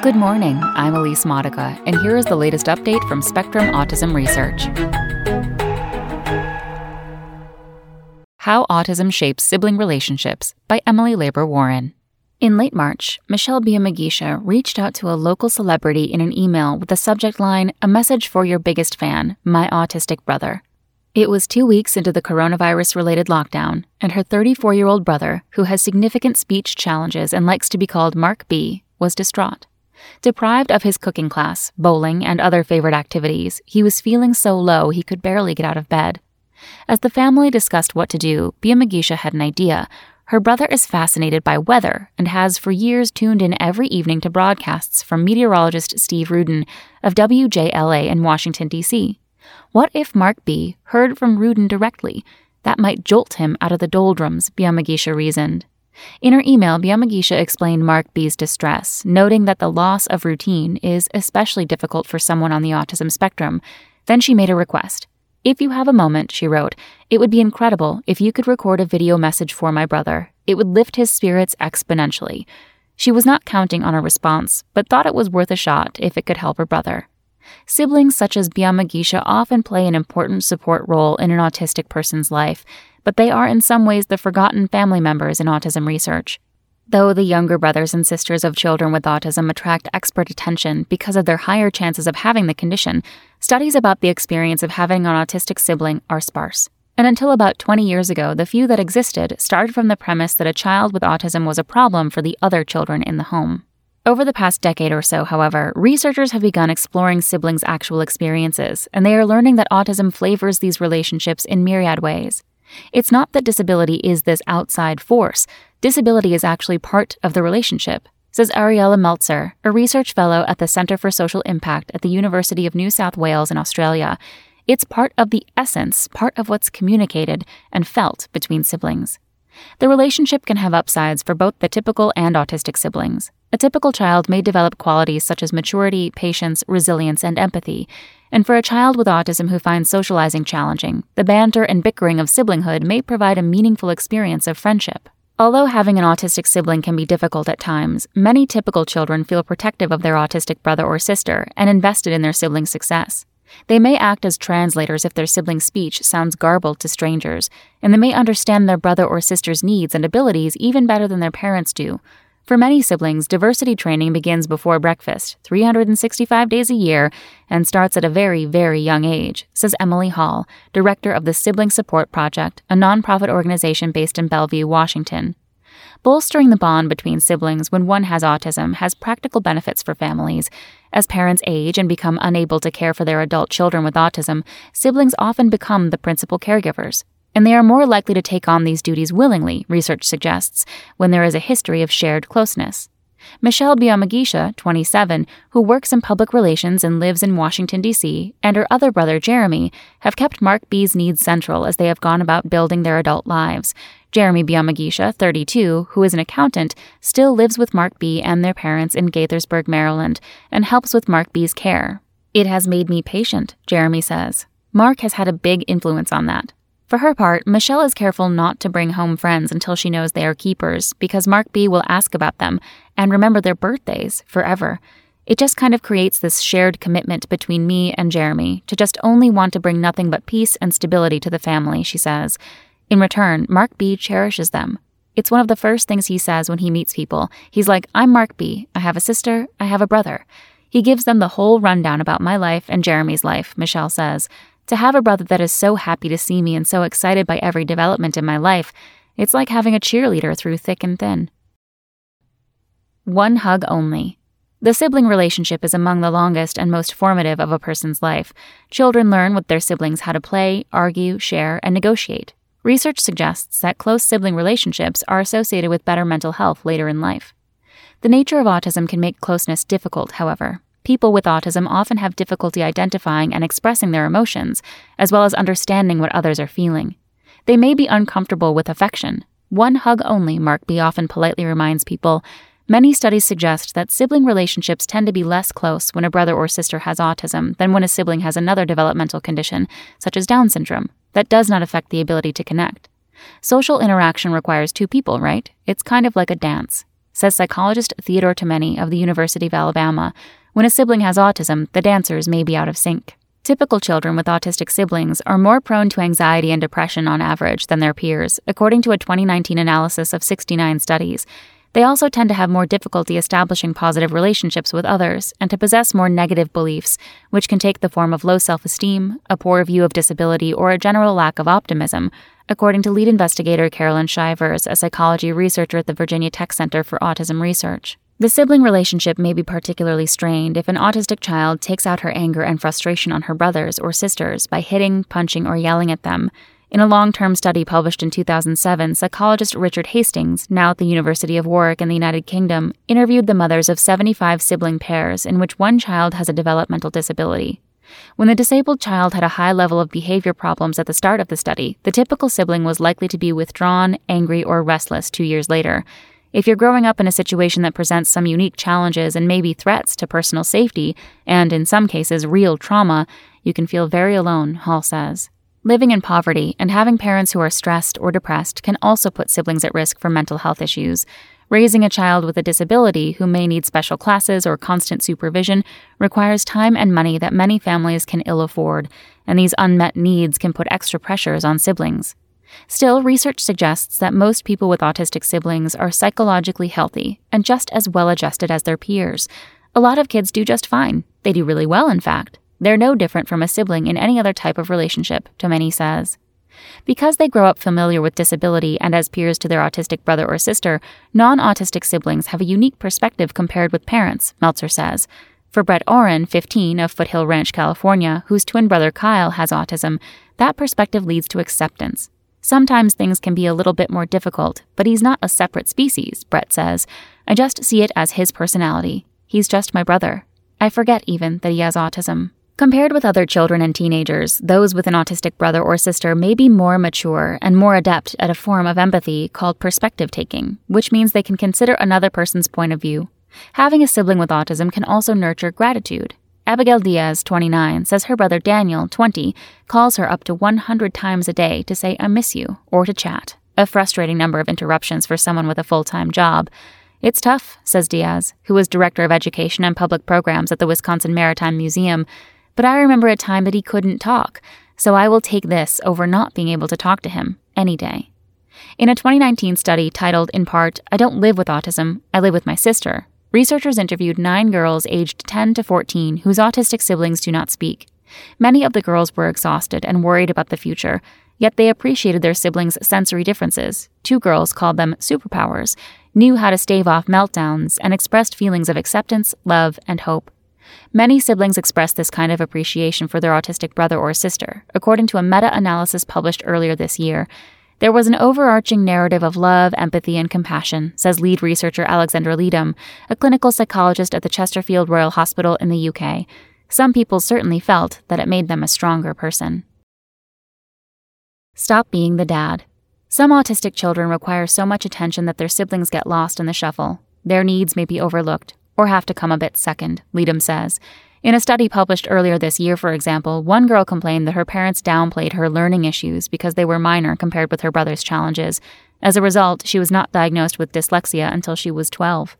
Good morning. I'm Elise Modica, and here is the latest update from Spectrum Autism Research. How Autism Shapes Sibling Relationships by Emily Laber Warren. In late March, Michelle Biamagisha reached out to a local celebrity in an email with the subject line A message for your biggest fan, my autistic brother. It was two weeks into the coronavirus related lockdown, and her 34 year old brother, who has significant speech challenges and likes to be called Mark B, was distraught. Deprived of his cooking class, bowling, and other favorite activities, he was feeling so low he could barely get out of bed. As the family discussed what to do, Biamagisha had an idea. Her brother is fascinated by weather and has for years tuned in every evening to broadcasts from meteorologist Steve Rudin of WJLA in Washington, D.C. What if Mark B heard from Rudin directly? That might jolt him out of the doldrums, Biamagisha reasoned. In her email, Biamagisha explained Mark B's distress, noting that the loss of routine is especially difficult for someone on the autism spectrum. Then she made a request. If you have a moment, she wrote, it would be incredible if you could record a video message for my brother. It would lift his spirits exponentially. She was not counting on a response, but thought it was worth a shot if it could help her brother. Siblings such as Biamagisha often play an important support role in an autistic person's life, but they are in some ways the forgotten family members in autism research. Though the younger brothers and sisters of children with autism attract expert attention because of their higher chances of having the condition, studies about the experience of having an autistic sibling are sparse. And until about 20 years ago, the few that existed started from the premise that a child with autism was a problem for the other children in the home. Over the past decade or so, however, researchers have begun exploring siblings' actual experiences, and they are learning that autism flavors these relationships in myriad ways. It's not that disability is this outside force, disability is actually part of the relationship, says Ariella Meltzer, a research fellow at the Centre for Social Impact at the University of New South Wales in Australia. It's part of the essence, part of what's communicated and felt between siblings. The relationship can have upsides for both the typical and autistic siblings. A typical child may develop qualities such as maturity, patience, resilience, and empathy. And for a child with autism who finds socializing challenging, the banter and bickering of siblinghood may provide a meaningful experience of friendship. Although having an autistic sibling can be difficult at times, many typical children feel protective of their autistic brother or sister and invested in their sibling's success. They may act as translators if their sibling's speech sounds garbled to strangers, and they may understand their brother or sister's needs and abilities even better than their parents do. For many siblings, diversity training begins before breakfast, 365 days a year, and starts at a very, very young age, says Emily Holl, director of the Sibling Support Project, a nonprofit organization based in Bellevue, Washington. Bolstering the bond between siblings when one has autism has practical benefits for families. As parents age and become unable to care for their adult children with autism, siblings often become the principal caregivers. And they are more likely to take on these duties willingly, research suggests, when there is a history of shared closeness. Michelle Biamagisha, 27, who works in public relations and lives in Washington, D.C., and her other brother, Jeremy, have kept Mark B's needs central as they have gone about building their adult lives. Jeremy Biamagisha, 32, who is an accountant, still lives with Mark B and their parents in Gaithersburg, Maryland, and helps with Mark B's care. It has made me patient, Jeremy says. Mark has had a big influence on that. For her part, Michelle is careful not to bring home friends until she knows they are keepers, because Mark B will ask about them and remember their birthdays forever. It just kind of creates this shared commitment between me and Jeremy to just only want to bring nothing but peace and stability to the family, she says. In return, Mark B cherishes them. It's one of the first things he says when he meets people. He's like, I'm Mark B. I have a sister. I have a brother. He gives them the whole rundown about my life and Jeremy's life, Michelle says. To have a brother that is so happy to see me and so excited by every development in my life, it's like having a cheerleader through thick and thin. One hug only. The sibling relationship is among the longest and most formative of a person's life. Children learn with their siblings how to play, argue, share, and negotiate. Research suggests that close sibling relationships are associated with better mental health later in life. The nature of autism can make closeness difficult, however. People with autism often have difficulty identifying and expressing their emotions, as well as understanding what others are feeling. They may be uncomfortable with affection. One hug only, Mark B often politely reminds people, Many studies suggest that sibling relationships tend to be less close when a brother or sister has autism than when a sibling has another developmental condition, such as Down syndrome, that does not affect the ability to connect. Social interaction requires two people, right? It's kind of like a dance. says psychologist Theodore Tomeny of the University of Alabama. When a sibling has autism, the dancers may be out of sync. Typical children with autistic siblings are more prone to anxiety and depression on average than their peers, according to a 2019 analysis of 69 studies. They also tend to have more difficulty establishing positive relationships with others and to possess more negative beliefs, which can take the form of low self esteem, a poor view of disability, or a general lack of optimism, according to lead investigator Carolyn Shivers, a psychology researcher at the Virginia Tech Center for Autism Research. The sibling relationship may be particularly strained if an autistic child takes out her anger and frustration on her brothers or sisters by hitting, punching, or yelling at them. In a long term study published in 2007, psychologist Richard Hastings, now at the University of Warwick in the United Kingdom, interviewed the mothers of 75 sibling pairs in which one child has a developmental disability. When the disabled child had a high level of behavior problems at the start of the study, the typical sibling was likely to be withdrawn, angry, or restless two years later. If you're growing up in a situation that presents some unique challenges and maybe threats to personal safety, and in some cases real trauma, you can feel very alone, Holl says. Living in poverty and having parents who are stressed or depressed can also put siblings at risk for mental health issues. Raising a child with a disability who may need special classes or constant supervision requires time and money that many families can ill afford, and these unmet needs can put extra pressures on siblings. Still, research suggests that most people with autistic siblings are psychologically healthy and just as well adjusted as their peers. A lot of kids do just fine. They do really well, in fact. They're no different from a sibling in any other type of relationship, Tomeny says. Because they grow up familiar with disability and as peers to their autistic brother or sister, non autistic siblings have a unique perspective compared with parents, Meltzer says. For Brett Oren, 15, of Foothill Ranch, California, whose twin brother Kyle has autism, that perspective leads to acceptance. Sometimes things can be a little bit more difficult, but he's not a separate species, Brett says. I just see it as his personality. He's just my brother. I forget even that he has autism. Compared with other children and teenagers, those with an autistic brother or sister may be more mature and more adept at a form of empathy called perspective taking, which means they can consider another person's point of view. Having a sibling with autism can also nurture gratitude. Abigail Diaz, 29, says her brother Daniel, 20, calls her up to 100 times a day to say, I miss you, or to chat, a frustrating number of interruptions for someone with a full time job. It's tough, says Diaz, who was director of education and public programs at the Wisconsin Maritime Museum, but I remember a time that he couldn't talk, so I will take this over not being able to talk to him any day. In a 2019 study titled, in part, I Don't Live with Autism, I Live with My Sister, Researchers interviewed nine girls aged 10 to 14 whose autistic siblings do not speak. Many of the girls were exhausted and worried about the future, yet they appreciated their siblings' sensory differences. Two girls called them superpowers, knew how to stave off meltdowns, and expressed feelings of acceptance, love, and hope. Many siblings expressed this kind of appreciation for their autistic brother or sister, according to a meta analysis published earlier this year. There was an overarching narrative of love, empathy, and compassion, says lead researcher Alexandra Leedham, a clinical psychologist at the Chesterfield Royal Hospital in the UK. Some people certainly felt that it made them a stronger person. Stop being the dad. Some autistic children require so much attention that their siblings get lost in the shuffle. Their needs may be overlooked or have to come a bit second, Leedham says. In a study published earlier this year, for example, one girl complained that her parents downplayed her learning issues because they were minor compared with her brother's challenges. As a result, she was not diagnosed with dyslexia until she was 12.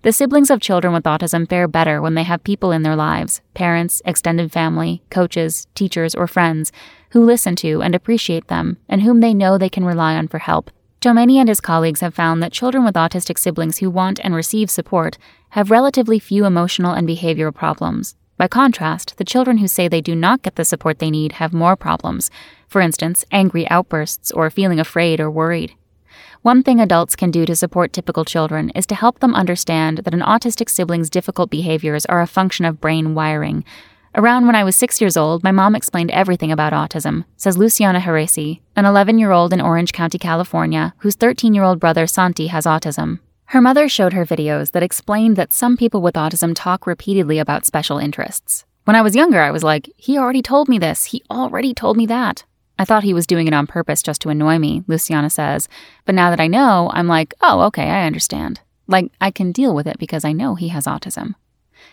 The siblings of children with autism fare better when they have people in their lives parents, extended family, coaches, teachers, or friends who listen to and appreciate them and whom they know they can rely on for help. Tomeny and his colleagues have found that children with autistic siblings who want and receive support have relatively few emotional and behavioral problems. By contrast, the children who say they do not get the support they need have more problems, for instance, angry outbursts or feeling afraid or worried. One thing adults can do to support typical children is to help them understand that an autistic sibling's difficult behaviors are a function of brain wiring. Around when I was six years old, my mom explained everything about autism, says Luciana Heresi, an 11 year old in Orange County, California, whose 13 year old brother Santi has autism. Her mother showed her videos that explained that some people with autism talk repeatedly about special interests. When I was younger, I was like, he already told me this, he already told me that. I thought he was doing it on purpose just to annoy me, Luciana says. But now that I know, I'm like, oh, okay, I understand. Like, I can deal with it because I know he has autism.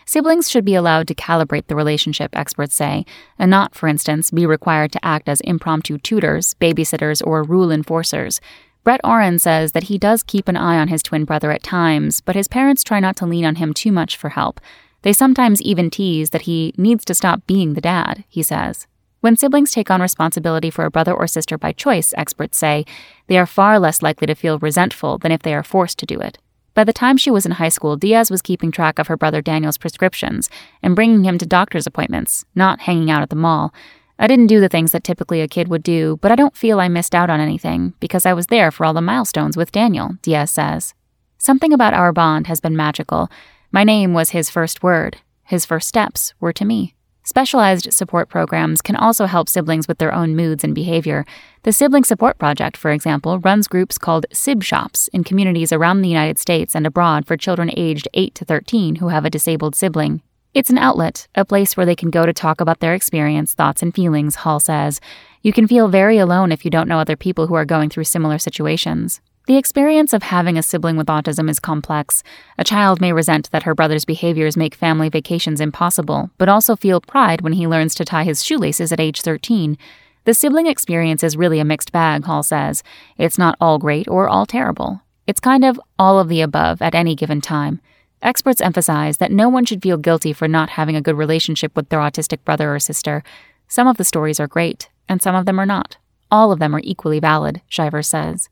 Siblings should be allowed to calibrate the relationship, experts say, and not, for instance, be required to act as impromptu tutors, babysitters, or rule enforcers. Brett Oren says that he does keep an eye on his twin brother at times, but his parents try not to lean on him too much for help. They sometimes even tease that he needs to stop being the dad, he says. When siblings take on responsibility for a brother or sister by choice, experts say, they are far less likely to feel resentful than if they are forced to do it. By the time she was in high school, Diaz was keeping track of her brother Daniel's prescriptions and bringing him to doctor's appointments, not hanging out at the mall. I didn't do the things that typically a kid would do, but I don't feel I missed out on anything because I was there for all the milestones with Daniel, Diaz says. Something about our bond has been magical. My name was his first word. His first steps were to me. Specialized support programs can also help siblings with their own moods and behavior. The Sibling Support Project, for example, runs groups called Sibshops in communities around the United States and abroad for children aged 8 to 13 who have a disabled sibling. It's an outlet, a place where they can go to talk about their experience, thoughts, and feelings, Holl says. You can feel very alone if you don't know other people who are going through similar situations. The experience of having a sibling with autism is complex. A child may resent that her brother's behaviors make family vacations impossible, but also feel pride when he learns to tie his shoelaces at age 13. The sibling experience is really a mixed bag, Holl says. It's not all great or all terrible. It's kind of all of the above at any given time. Experts emphasize that no one should feel guilty for not having a good relationship with their autistic brother or sister. Some of the stories are great, and some of them are not. All of them are equally valid, Shiver says.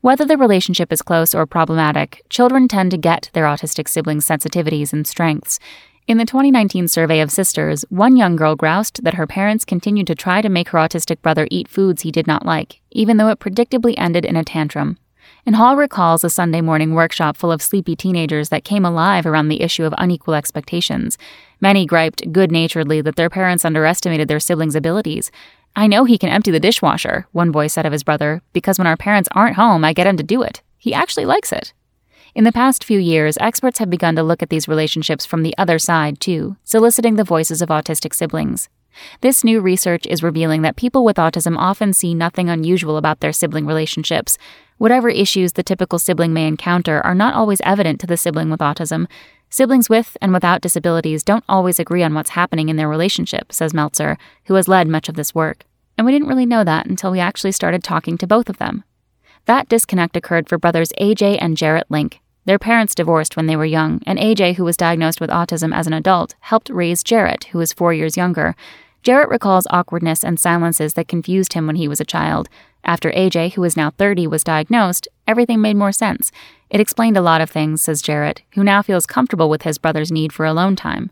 Whether the relationship is close or problematic, children tend to get their autistic siblings' sensitivities and strengths. In the 2019 survey of sisters, one young girl groused that her parents continued to try to make her autistic brother eat foods he did not like, even though it predictably ended in a tantrum. And Holl recalls a Sunday morning workshop full of sleepy teenagers that came alive around the issue of unequal expectations. Many griped good naturedly that their parents underestimated their siblings' abilities, I know he can empty the dishwasher, one boy said of his brother, because when our parents aren't home, I get him to do it. He actually likes it. In the past few years, experts have begun to look at these relationships from the other side, too, soliciting the voices of autistic siblings. This new research is revealing that people with autism often see nothing unusual about their sibling relationships. Whatever issues the typical sibling may encounter are not always evident to the sibling with autism. Siblings with and without disabilities don't always agree on what's happening in their relationship, says Meltzer, who has led much of this work. And we didn't really know that until we actually started talking to both of them. That disconnect occurred for brothers AJ and Jarrett Link. Their parents divorced when they were young, and AJ, who was diagnosed with autism as an adult, helped raise Jarrett, who was four years younger. Jarrett recalls awkwardness and silences that confused him when he was a child. After AJ, who is now 30, was diagnosed, everything made more sense. It explained a lot of things, says Jarrett, who now feels comfortable with his brother's need for alone time.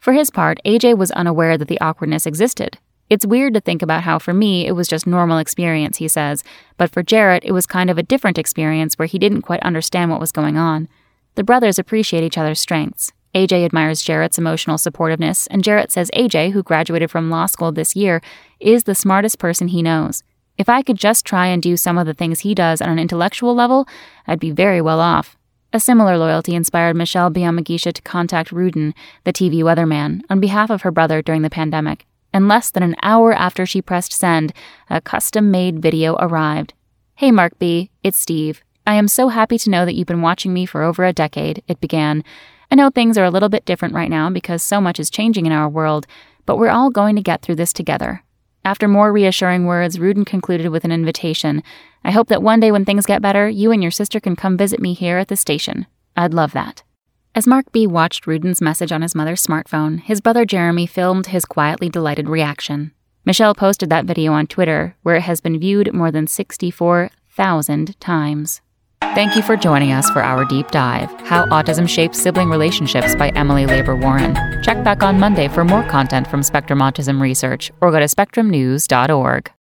For his part, AJ was unaware that the awkwardness existed. It's weird to think about how for me it was just normal experience, he says, but for Jarrett it was kind of a different experience where he didn't quite understand what was going on. The brothers appreciate each other's strengths. AJ admires Jarrett's emotional supportiveness, and Jarrett says AJ, who graduated from law school this year, is the smartest person he knows. If I could just try and do some of the things he does on an intellectual level, I'd be very well off. A similar loyalty inspired Michelle Biamagisha to contact Rudin, the TV weatherman, on behalf of her brother during the pandemic. And less than an hour after she pressed send, a custom made video arrived. Hey, Mark B., it's Steve. I am so happy to know that you've been watching me for over a decade, it began. I know things are a little bit different right now because so much is changing in our world, but we're all going to get through this together. After more reassuring words, Rudin concluded with an invitation. I hope that one day when things get better, you and your sister can come visit me here at the station. I'd love that. As Mark B. watched Rudin's message on his mother's smartphone, his brother Jeremy filmed his quietly delighted reaction. Michelle posted that video on Twitter, where it has been viewed more than 64,000 times. Thank you for joining us for our deep dive How Autism Shapes Sibling Relationships by Emily Laber Warren. Check back on Monday for more content from Spectrum Autism Research or go to spectrumnews.org.